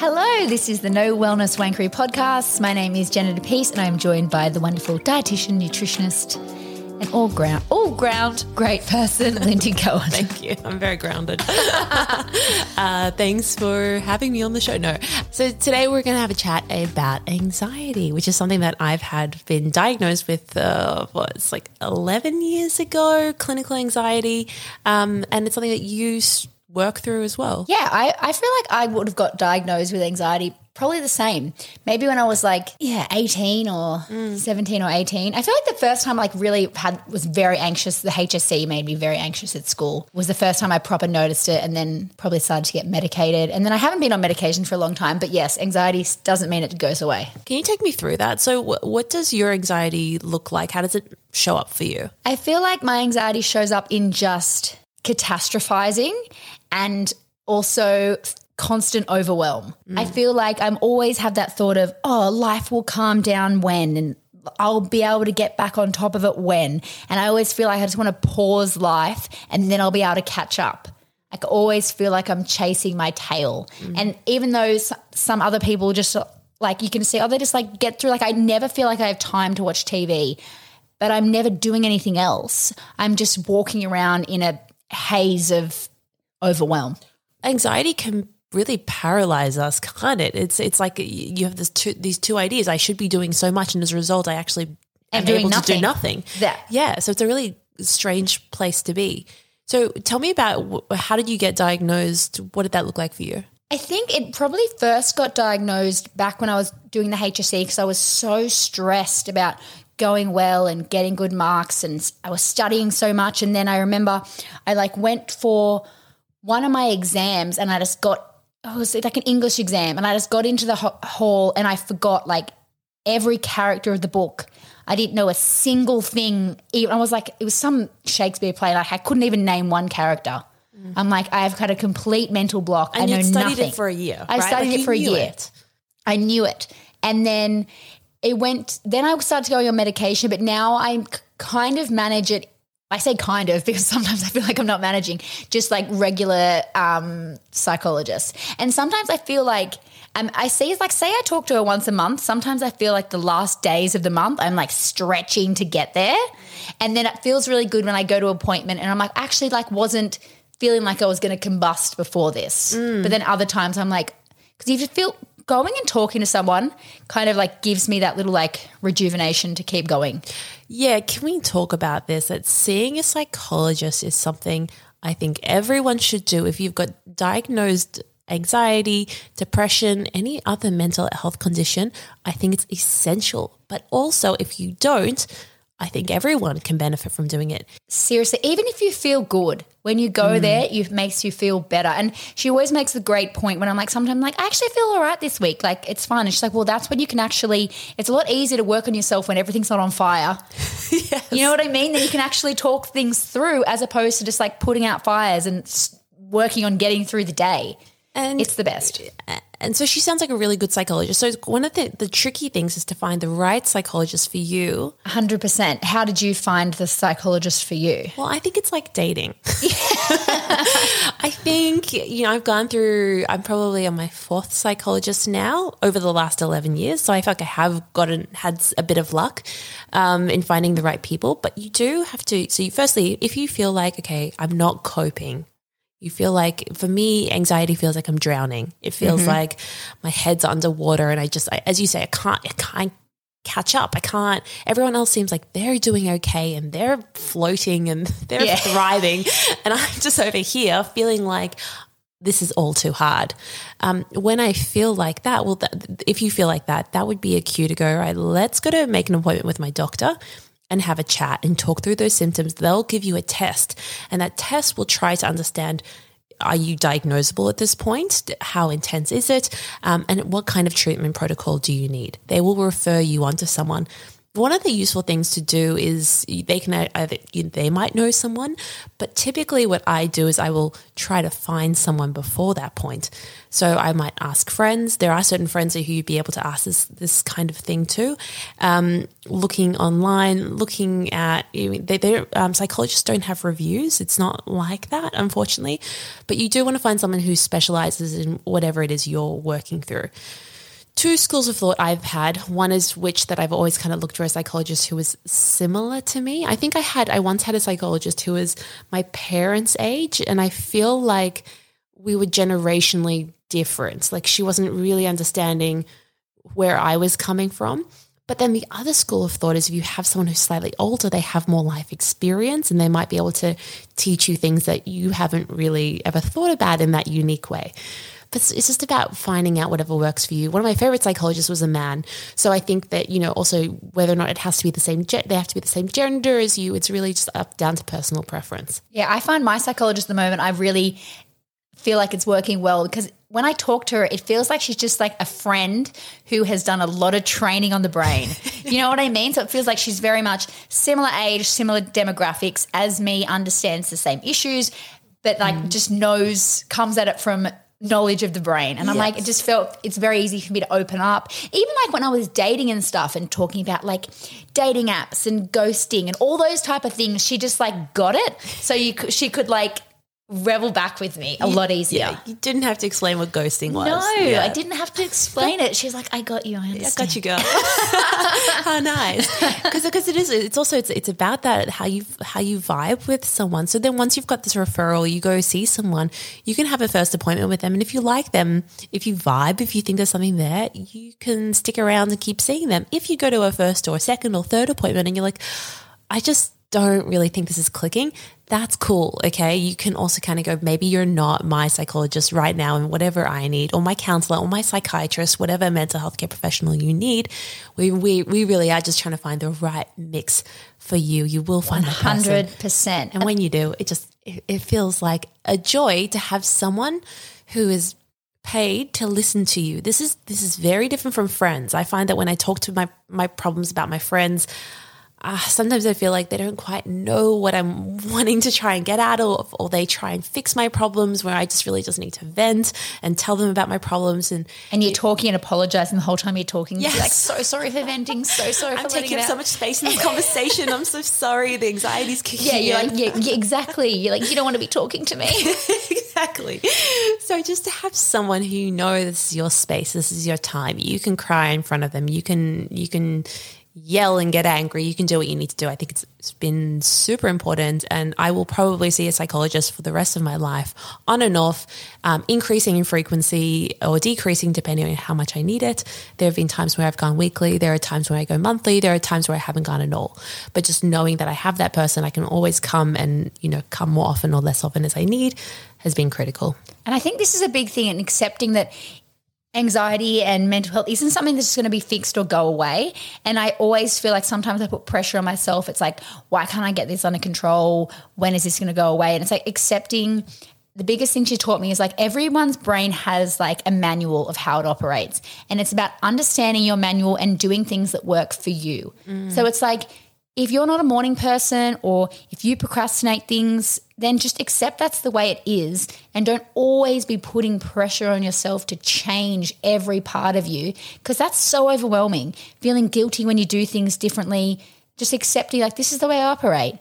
Hello, this is the No Wellness Wankery podcast. My name is Jenna DePeace, and I'm joined by the wonderful dietitian, nutritionist, and all ground, all ground great person, Lyndi Cohen. Thank you. I'm very grounded. uh, thanks for having me on the show. No, so today we're going to have a chat about anxiety, which is something that I've had been diagnosed with. Uh, what it's like 11 years ago, clinical anxiety, um, and it's something that you work through as well. Yeah, I, I feel like I would have got diagnosed with anxiety probably the same. Maybe when I was like, yeah, 18 or mm. 17 or 18. I feel like the first time I like really had was very anxious. The HSC made me very anxious at school. Was the first time I proper noticed it and then probably started to get medicated. And then I haven't been on medication for a long time, but yes, anxiety doesn't mean it goes away. Can you take me through that? So wh- what does your anxiety look like? How does it show up for you? I feel like my anxiety shows up in just catastrophizing and also constant overwhelm. Mm. I feel like I'm always have that thought of, oh, life will calm down when and I'll be able to get back on top of it when. And I always feel like I just want to pause life and then I'll be able to catch up. I always feel like I'm chasing my tail. Mm. And even though some other people just like you can see, oh, they just like get through. Like I never feel like I have time to watch TV, but I'm never doing anything else. I'm just walking around in a haze of overwhelm. Anxiety can really paralyze us, can't it? It's it's like you have this two, these two ideas. I should be doing so much, and as a result, I actually am able nothing. to do nothing. Yeah. yeah. So it's a really strange place to be. So tell me about how did you get diagnosed? What did that look like for you? I think it probably first got diagnosed back when I was doing the HSC because I was so stressed about going well and getting good marks and I was studying so much and then I remember I like went for one of my exams and I just got oh, it was like an English exam and I just got into the hall and I forgot like every character of the book. I didn't know a single thing. I was like, it was some Shakespeare play. Like I couldn't even name one character. Mm. I'm like, I've had a complete mental block. And I know studied nothing. it for a year. I right? studied like it for a year. It. I knew it, and then it went. Then I started going on medication, but now I kind of manage it I say kind of because sometimes I feel like I'm not managing, just like regular um, psychologists. And sometimes I feel like um, I see, like, say I talk to her once a month. Sometimes I feel like the last days of the month, I'm like stretching to get there. And then it feels really good when I go to appointment and I'm like, actually, like, wasn't feeling like I was going to combust before this. Mm. But then other times I'm like, because you just feel going and talking to someone kind of like gives me that little like rejuvenation to keep going. Yeah, can we talk about this? That seeing a psychologist is something I think everyone should do if you've got diagnosed anxiety, depression, any other mental health condition. I think it's essential. But also, if you don't, I think everyone can benefit from doing it. Seriously, even if you feel good, when you go mm. there, it makes you feel better. And she always makes a great point when I'm like, sometimes I'm like, I actually feel all right this week. Like, it's fun. And she's like, well, that's when you can actually, it's a lot easier to work on yourself when everything's not on fire. yes. You know what I mean? Then you can actually talk things through as opposed to just like putting out fires and working on getting through the day. And it's the best. And so she sounds like a really good psychologist. So one of the, the tricky things is to find the right psychologist for you. 100%. How did you find the psychologist for you? Well, I think it's like dating. I think, you know, I've gone through, I'm probably on my fourth psychologist now over the last 11 years. So I feel like I have gotten, had a bit of luck um, in finding the right people. But you do have to, so you, firstly, if you feel like, okay, I'm not coping you feel like, for me, anxiety feels like I'm drowning. It feels mm-hmm. like my head's underwater, and I just, I, as you say, I can't, I can't catch up. I can't. Everyone else seems like they're doing okay and they're floating and they're yeah. thriving, and I'm just over here feeling like this is all too hard. Um, when I feel like that, well, th- if you feel like that, that would be a cue to go, right, let's go to make an appointment with my doctor and have a chat and talk through those symptoms. They'll give you a test, and that test will try to understand are you diagnosable at this point? How intense is it? Um, and what kind of treatment protocol do you need? They will refer you on to someone one of the useful things to do is they can either they might know someone, but typically what I do is I will try to find someone before that point. So I might ask friends. There are certain friends who you'd be able to ask this this kind of thing to. Um, looking online, looking at they, they um, psychologists don't have reviews. It's not like that, unfortunately. But you do want to find someone who specializes in whatever it is you're working through two schools of thought I've had. One is which that I've always kind of looked for a psychologist who was similar to me. I think I had I once had a psychologist who was my parents' age, and I feel like we were generationally different. Like she wasn't really understanding where I was coming from. But then the other school of thought is if you have someone who's slightly older, they have more life experience and they might be able to teach you things that you haven't really ever thought about in that unique way. But it's just about finding out whatever works for you. One of my favorite psychologists was a man. So I think that, you know, also whether or not it has to be the same, they have to be the same gender as you. It's really just up down to personal preference. Yeah, I find my psychologist at the moment, I really feel like it's working well because when I talk to her, it feels like she's just like a friend who has done a lot of training on the brain. you know what I mean? So it feels like she's very much similar age, similar demographics as me, understands the same issues, but like mm. just knows, comes at it from knowledge of the brain. And I'm yes. like, it just felt it's very easy for me to open up. Even like when I was dating and stuff and talking about like dating apps and ghosting and all those type of things, she just like got it. So you she could like revel back with me a you, lot easier. Yeah, you didn't have to explain what ghosting was. No, yeah. I didn't have to explain it. She's like, I got you. I understand. I got you, girl. how nice. Because because it is. It's also it's it's about that how you how you vibe with someone. So then once you've got this referral, you go see someone. You can have a first appointment with them, and if you like them, if you vibe, if you think there's something there, you can stick around and keep seeing them. If you go to a first or second or third appointment, and you're like, I just don't really think this is clicking, that's cool. Okay. You can also kind of go, maybe you're not my psychologist right now and whatever I need, or my counselor or my psychiatrist, whatever mental health care professional you need. We, we, we really are just trying to find the right mix for you. You will find 100%. And when you do, it just, it, it feels like a joy to have someone who is paid to listen to you. This is, this is very different from friends. I find that when I talk to my, my problems about my friends, uh, sometimes I feel like they don't quite know what I'm wanting to try and get at, or, or they try and fix my problems where I just really just need to vent and tell them about my problems. And and you're talking and apologizing the whole time you're talking. Yes. You're like, so sorry for venting, so sorry I'm for taking up so much space in this conversation. I'm so sorry. The anxiety's kicking yeah, you're Like, yeah, yeah, exactly. You're like, you don't want to be talking to me. exactly. So just to have someone who knows this is your space, this is your time. You can cry in front of them. You can you can yell and get angry. You can do what you need to do. I think it's, been super important. And I will probably see a psychologist for the rest of my life on and off, um, increasing in frequency or decreasing depending on how much I need it. There have been times where I've gone weekly. There are times where I go monthly. There are times where I haven't gone at all. But just knowing that I have that person, I can always come and, you know, come more often or less often as I need has been critical. And I think this is a big thing in accepting that anxiety and mental health isn't something that's going to be fixed or go away. And I always feel like sometimes I put pressure on myself. It's like, why can't I get this under control? When is this going to go away? And it's like accepting. The biggest thing she taught me is like everyone's brain has like a manual of how it operates. And it's about understanding your manual and doing things that work for you. Mm. So it's like, if you're not a morning person or if you procrastinate things, then just accept that's the way it is and don't always be putting pressure on yourself to change every part of you because that's so overwhelming. Feeling guilty when you do things differently, just accepting like this is the way I operate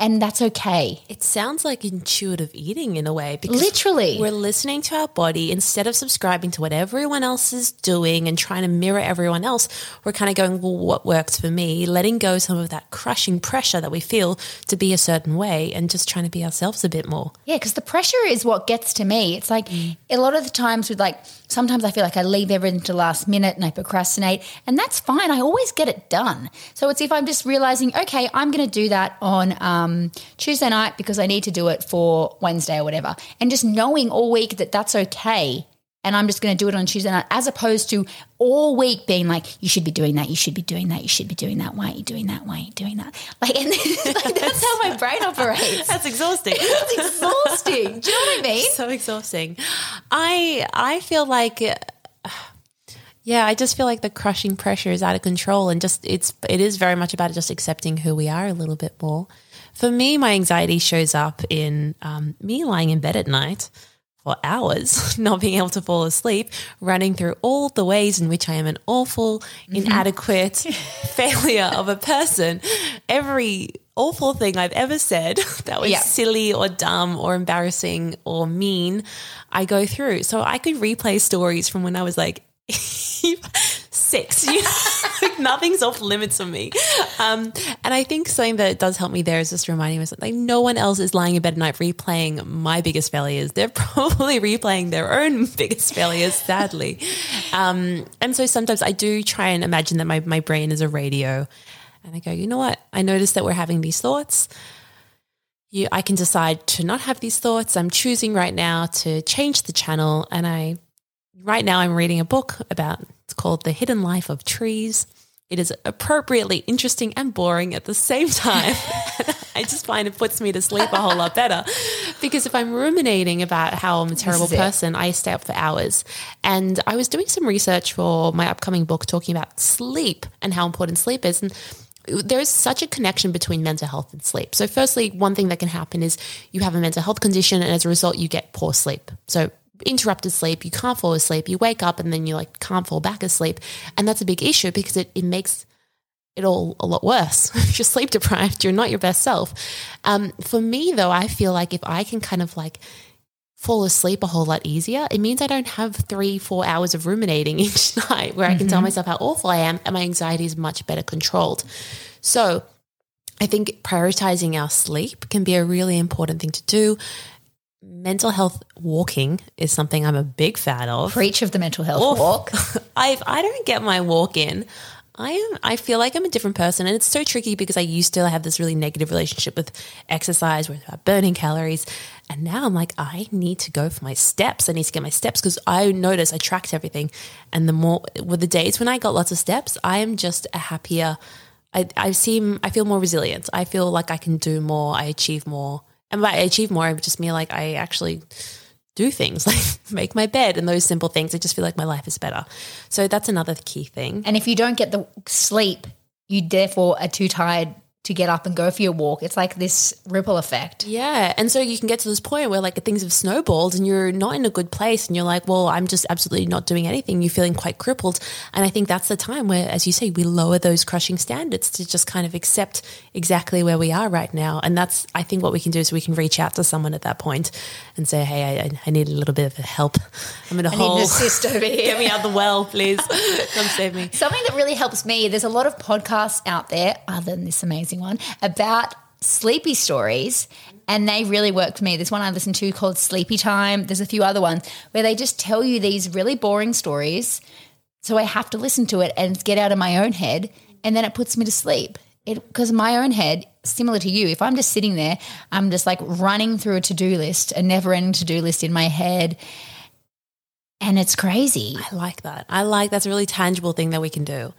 and that's okay. It sounds like intuitive eating in a way because literally we're listening to our body instead of subscribing to what everyone else is doing and trying to mirror everyone else. We're kind of going, well, what works for me? Letting go some of that crushing pressure that we feel to be a certain way and just trying to be ourselves a bit more. Yeah, because the pressure is what gets to me. It's like mm. a lot of the times with like sometimes I feel like I leave everything to last minute and I procrastinate, and that's fine. I always get it done. So it's if I'm just realizing, okay, I'm going to do that on. Um, um, Tuesday night because I need to do it for Wednesday or whatever. And just knowing all week that that's okay. And I'm just going to do it on Tuesday night, as opposed to all week being like, you should be doing that, you should be doing that, you should be doing that. Why are you doing that? Why are you doing that? Like, and then, like that's how my brain operates. That's exhausting. it's exhausting. Do you know what I mean? So exhausting. I I feel like Yeah, I just feel like the crushing pressure is out of control and just it's it is very much about just accepting who we are a little bit more. For me, my anxiety shows up in um, me lying in bed at night for hours, not being able to fall asleep, running through all the ways in which I am an awful, inadequate failure of a person. Every awful thing I've ever said that was Yeah. silly or dumb or embarrassing or mean, I go through. So I could replay stories from when I was like. You like nothing's off limits for me. Um, and I think something that does help me there is just reminding myself like no one else is lying in bed at night replaying my biggest failures. They're probably replaying their own biggest failures, sadly. Um, and so sometimes I do try and imagine that my, my brain is a radio. And I go, you know what? I noticed that we're having these thoughts. You, I can decide to not have these thoughts. I'm choosing right now to change the channel. And I, right now, I'm reading a book about, it's called The Hidden Life of Trees. It is appropriately interesting and boring at the same time. I just find it puts me to sleep a whole lot better because if I'm ruminating about how I'm a terrible is it. person, I stay up for hours. And I was doing some research for my upcoming book talking about sleep and how important sleep is. And there is such a connection between mental health and sleep. So, firstly, one thing that can happen is you have a mental health condition, and as a result, you get poor sleep. So, interrupted sleep, you can't fall asleep, you wake up, and then you like can't fall back asleep, and that's a big issue because it it makes it all a lot worse. if you're sleep deprived, you're not your best self. Um, for me, though, I feel like if I can kind of like fall asleep a whole lot easier, it means I don't have three, four hours of ruminating each night where I can tell myself how awful I am and my anxiety is much better controlled. So I think prioritizing our sleep can be a really important thing to do. Mental health walking is something I'm a big fan of. Preach of the mental health Oof. walk. I if I don't get my walk in, I am I feel like I'm a different person and it's so tricky because I used to have this really negative relationship with exercise where it's about burning calories and now I'm like I need to go for my steps. I need to get my steps because I notice I tracked everything and the more with the days when I got lots of steps, I am just a happier I, I seem I feel more resilient. I feel like I can do more, I achieve more. And by achieve more, I just mean like I actually do things like make my bed and those simple things. I just feel like my life is better. So that's another key thing. And if you don't get the sleep, you therefore are too tired to get up and go for your walk. It's like this ripple effect. Yeah. And so you can get to this point where like things have snowballed and you're not in a good place and you're like, well, I'm just absolutely not doing anything. You're feeling quite crippled. And I think that's the time where, as you say, we lower those crushing standards to just kind of accept exactly where we are right now. And that's, I think what we can do is we can reach out to someone at that point and say, hey, I, I need a little bit of help. I'm in a I need hole. an assist over here. Get me out the well, please. Come save me. Something that really helps me, there's a lot of podcasts out there, other than this amazing one, about sleepy stories. And they really work for me. There's one I listen to called Sleepy Time. There's a few other ones where they just tell you these really boring stories. So I have to listen to it and get out of my own head. And then it puts me to sleep. Because my own head, similar to you, if I'm just sitting there, I'm just like running through a to do list, a never ending to do list in my head. And it's crazy. I like that. I like that's a really tangible thing that we can do.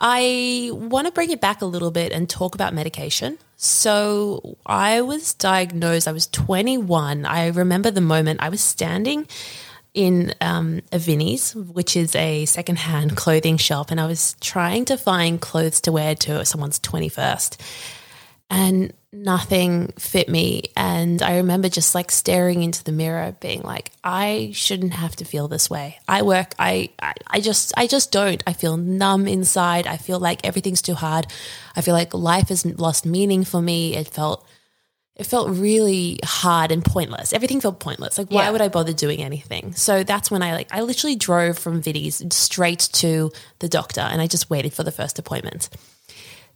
I want to bring it back a little bit and talk about medication. So, I was diagnosed, I was 21. I remember the moment I was standing in um, a Vinnie's, which is a secondhand clothing shop, and I was trying to find clothes to wear to someone's 21st. And nothing fit me. And I remember just like staring into the mirror, being like, I shouldn't have to feel this way. I work, I, I, I just, I just don't. I feel numb inside. I feel like everything's too hard. I feel like life has lost meaning for me. It felt, it felt really hard and pointless. Everything felt pointless. Like, why Yeah. would I bother doing anything? So that's when I like, I literally drove from Vinnie's straight to the doctor and I just waited for the first appointment.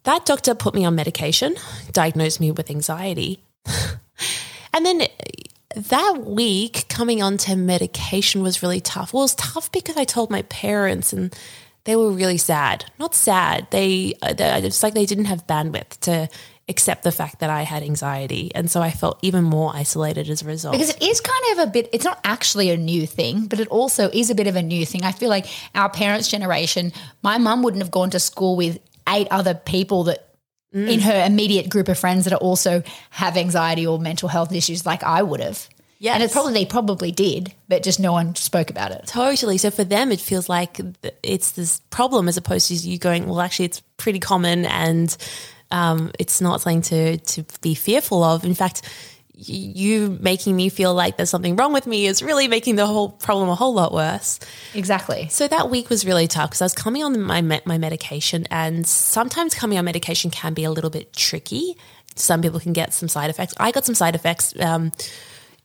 That doctor put me on medication, diagnosed me with anxiety. and then that week coming onto medication was really tough. Well, it was tough because I told my parents and they were really sad. Not sad. They, uh, they it's like they didn't have bandwidth to accept the fact that I had anxiety. And so I felt even more isolated as a result. Because it is kind of a bit, it's not actually a new thing, but it also is a bit of a new thing. I feel like our parents' generation, my mum wouldn't have gone to school with eight other people that in her immediate group of friends that are also have anxiety or mental health issues like I would have. yeah, And it probably they probably did, but just no one spoke about it. Totally. So for them, it feels like it's this problem as opposed to you going, well, actually, it's pretty common and um, it's not something to, to be fearful of. In fact, you making me feel like there's something wrong with me is really making the whole problem a whole lot worse. Exactly. So that week was really tough because I was coming on my my medication, and sometimes coming on medication can be a little bit tricky. Some people can get some side effects. I got some side effects. Um,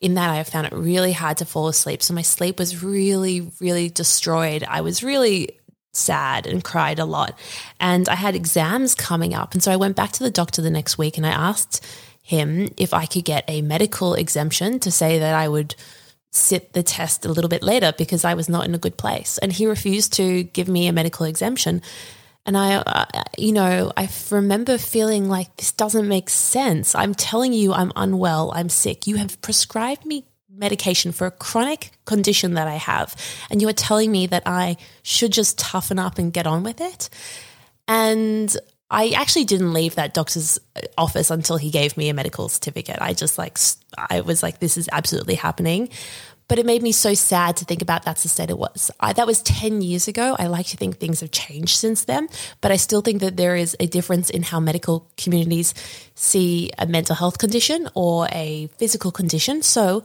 in that, I found it really hard to fall asleep. So my sleep was really, really destroyed. I was really sad and cried a lot. And I had exams coming up. And so I went back to the doctor the next week and I asked him if I could get a medical exemption to say that I would sit the test a little bit later because I was not in a good place. And he refused to give me a medical exemption. And I, uh, you know, I remember feeling like this doesn't make sense. I'm telling you, I'm unwell, I'm sick. You have prescribed me medication for a chronic condition that I have. And you are telling me that I should just toughen up and get on with it. And I actually didn't leave that doctor's office until he gave me a medical certificate. I just like, I was like, this is absolutely happening. But it made me so sad to think about that's the state it was. I, that was 10 years ago. I like to think things have changed since then, but I still think that there is a difference in how medical communities see a mental health condition or a physical condition. So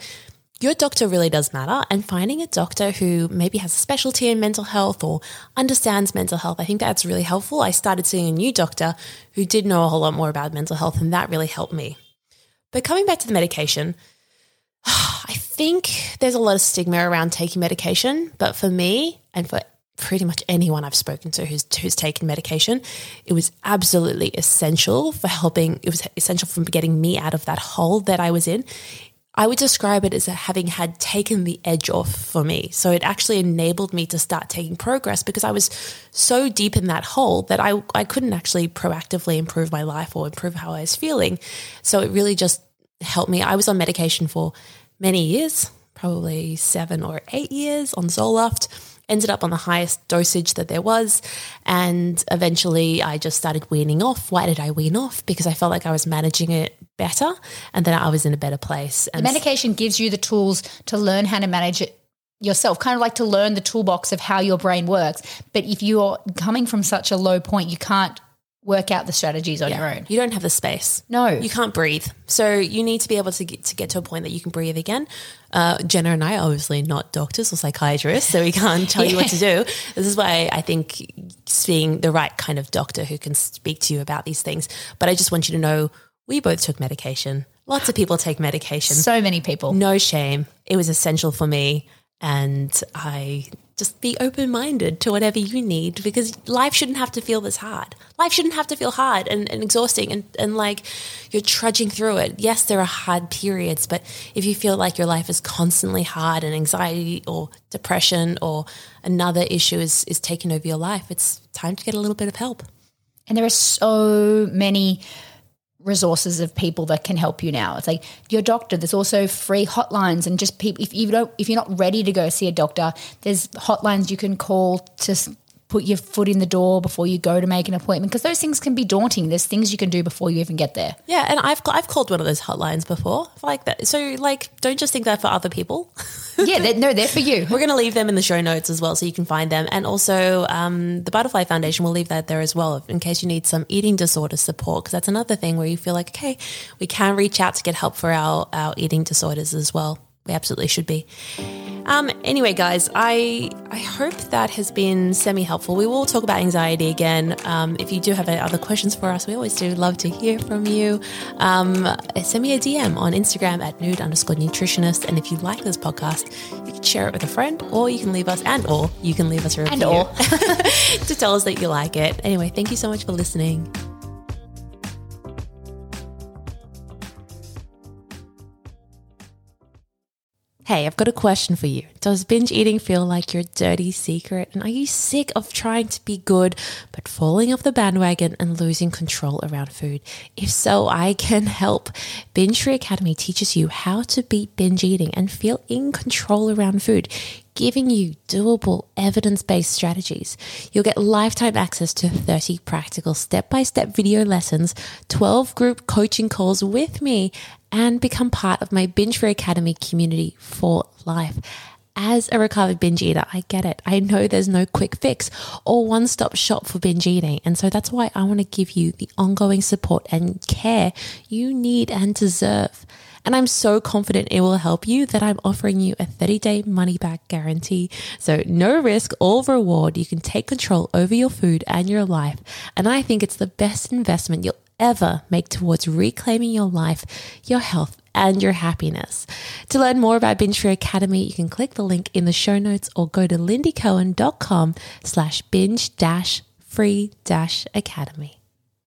your doctor really does matter. And finding a doctor who maybe has a specialty in mental health or understands mental health, I think that's really helpful. I started seeing a new doctor who did know a whole lot more about mental health, and that really helped me. But coming back to the medication, I think there's a lot of stigma around taking medication, but for me and for pretty much anyone I've spoken to who's who's taken medication, it was absolutely essential for helping. It was essential for getting me out of that hole that I was in. I would describe it as having had taken the edge off for me. So it actually enabled me to start taking progress because I was so deep in that hole that I, I couldn't actually proactively improve my life or improve how I was feeling. So it really just helped me. I was on medication for many years, probably seven or eight years on Zoloft. Ended up on the highest dosage that there was. And eventually I just started weaning off. Why did I wean off? Because I felt like I was managing it better and then I was in a better place. And Medication gives you the tools to learn how to manage it yourself, kind of like to learn the toolbox of how your brain works. But if you're coming from such a low point, you can't work out the strategies on your own. You don't have the space. No. You can't breathe. So you need to be able to get to get to a point that you can breathe again. Uh, Jenna and I are obviously not doctors or psychiatrists, so we can't tell you what to do. This is why I think seeing the right kind of doctor who can speak to you about these things. But I just want you to know we both took medication. Lots of people take medication. So many people. No shame. It was essential for me. And I just be open minded to whatever you need because life shouldn't have to feel this hard. Life shouldn't have to feel hard and, and exhausting and, and like you're trudging through it. Yes, there are hard periods, but if you feel like your life is constantly hard and anxiety or depression or another issue is, is taking over your life, it's time to get a little bit of help. And there are so many resources of people that can help you now. It's like your doctor. There's also free hotlines and just people. If you don't, if you're not ready to go see a doctor, there's hotlines you can call to put your foot in the door before you go to make an appointment because those things can be daunting. There's things you can do before you even get there. Yeah, and I've I've called one of those hotlines before, like that. So like, don't just think that for other people. yeah, they're, no, they're for you. We're going to leave them in the show notes as well, so you can find them. And also, um, the Butterfly Foundation will leave that there as well, in case you need some eating disorder support. Because that's another thing where you feel like, okay, we can reach out to get help for our our eating disorders as well. We absolutely should be. Um, anyway, guys, I I hope that has been semi helpful. We will talk about anxiety again. Um, if you do have any other questions for us, we always do love to hear from you. Um, send me a DM on Instagram at nude underscore nutritionist. And if you like this podcast, you can share it with a friend, or you can leave us and or you can leave us a review And or. to tell us that you like it. Anyway, thank you so much for listening. Hey, I've got a question for you. Does binge eating feel like your dirty secret? And are you sick of trying to be good, but falling off the bandwagon and losing control around food? If so, I can help. Binge Free Academy teaches you how to beat binge eating and feel in control around food, giving you doable, evidence based strategies. You'll get lifetime access to 30 practical step by step video lessons, 12 group coaching calls with me and become part of my Binge Free Academy community for life. As a recovered binge eater, I get it. I know there's no quick fix or one stop shop for binge eating. And so that's why I want to give you the ongoing support and care you need and deserve. And I'm so confident it will help you that I'm offering you a 30 day money back guarantee. So no risk or reward. You can take control over your food and your life. And I think it's the best investment you'll ever make towards reclaiming your life, your health, and your happiness. To learn more about Binge Free Academy, you can click the link in the show notes or go to lyndicohen.com slash binge dash free dash academy.